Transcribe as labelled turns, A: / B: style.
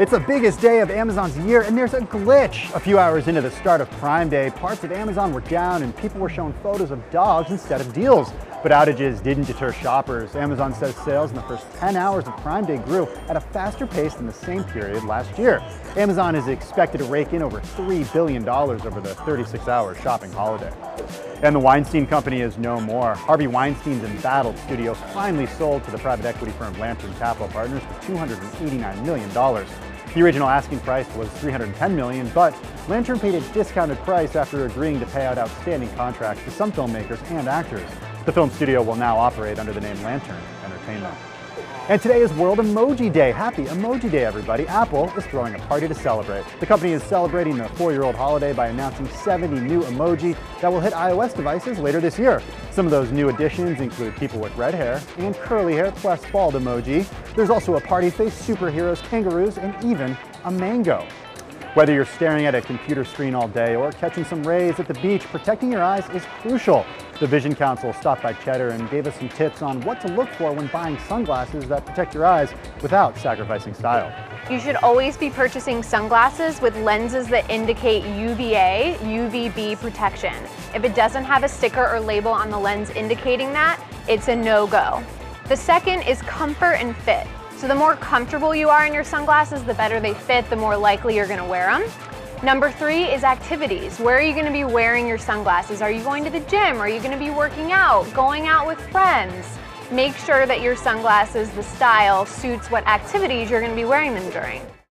A: It's the biggest day of Amazon's year, and there's a glitch. A few hours into the start of Prime Day, parts of Amazon were down and people were shown photos of dogs instead of deals. But outages didn't deter shoppers. Amazon says sales in the first 10 hours of Prime Day grew at a faster pace than the same period last year. Amazon is expected to rake in over $3 billion over the 36-hour shopping holiday. And the Weinstein Company is no more. Harvey Weinstein's embattled studio finally sold to the private equity firm Lantern Capital Partners for $289 million. The original asking price was 310 million, but Lantern paid a discounted price after agreeing to pay out outstanding contracts to some filmmakers and actors. The film studio will now operate under the name Lantern Entertainment. And today is World Emoji Day. Happy Emoji Day, everybody. Apple is throwing a party to celebrate. The company is celebrating the four-year-old holiday by announcing 70 new emoji that will hit iOS devices later this year. Some of those new additions include people with red hair and curly hair plus bald emoji. There's also a party face, superheroes, kangaroos, and even a mango. Whether you're staring at a computer screen all day or catching some rays at the beach, protecting your eyes is crucial. The Vision Council stopped by Cheddar and gave us some tips on what to look for when buying sunglasses that protect your eyes without sacrificing style.
B: You should always be purchasing sunglasses with lenses that indicate UVA, UVB protection. If it doesn't have a sticker or label on the lens indicating that, it's a no-go. The second is comfort and fit. So the more comfortable you are in your sunglasses, the better they fit, the more likely you're gonna wear them. Number three is activities. Where are you gonna be wearing your sunglasses? Are you going to the gym? Are you gonna be working out, going out with friends? Make sure that your sunglasses, the style, suits what activities you're gonna be wearing them during.